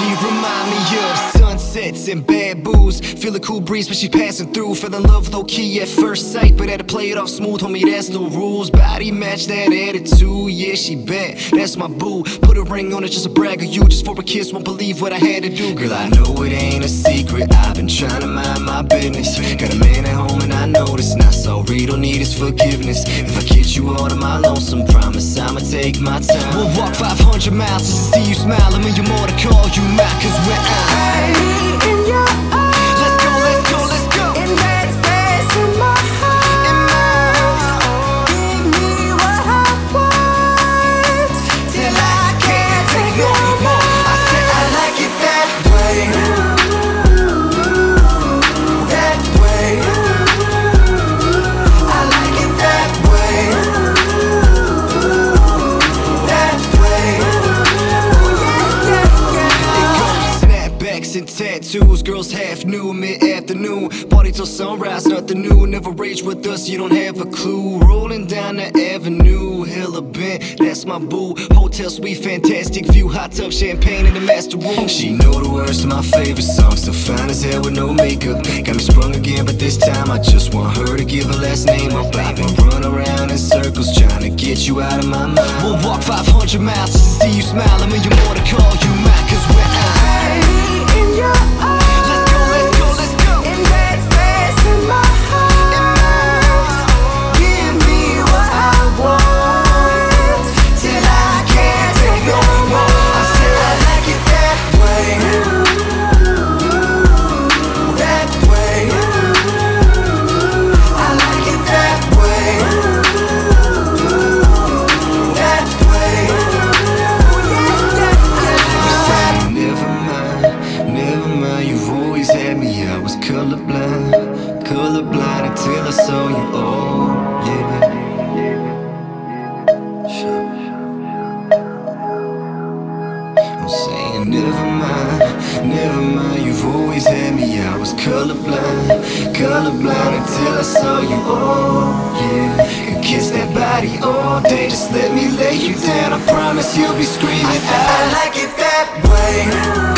of sunsets and bad booze. Feel a cool breeze when she passing through. Fell in love low key at first sight, but had to play it off smooth. Homie, that's the rules. Body match that attitude. Yeah, she bad. That's my boo. Put a ring on it just to brag of you. Just for a kiss, won't believe what I had to do. Girl, I know it ain't a secret. I've been trying to mind my business. Got a man at home and I know sorry, don't need his forgiveness. If I kiss you all to my lonesome, promise I'ma take my time. We'll walk 500 miles just to see you smile. I mean, you're more to call you mine. Cause when I. and tattoos, girls half new, mid afternoon. Party till sunrise, nothing new. Never rage with us, you don't have a clue. Rolling down the avenue, hella bent, that's my boo. Hotel suite, fantastic view, hot tub, champagne in the master room. She know the words to my favorite song, still fine as hell with no makeup. Got me sprung again, but this time I just want her to give her last name up. I've been run around in circles trying to get you out of my mind. We'll walk 500 miles just to see you smile. I mean, you're more to call you mine, cause when I was colorblind, colorblind until I saw you. Oh yeah. I'm saying never mind, never mind. You've always had me. I was colorblind, colorblind until I saw you. Oh yeah, could kiss that body all day. Just let me lay you down. I promise you'll be screaming. I, I like it that way.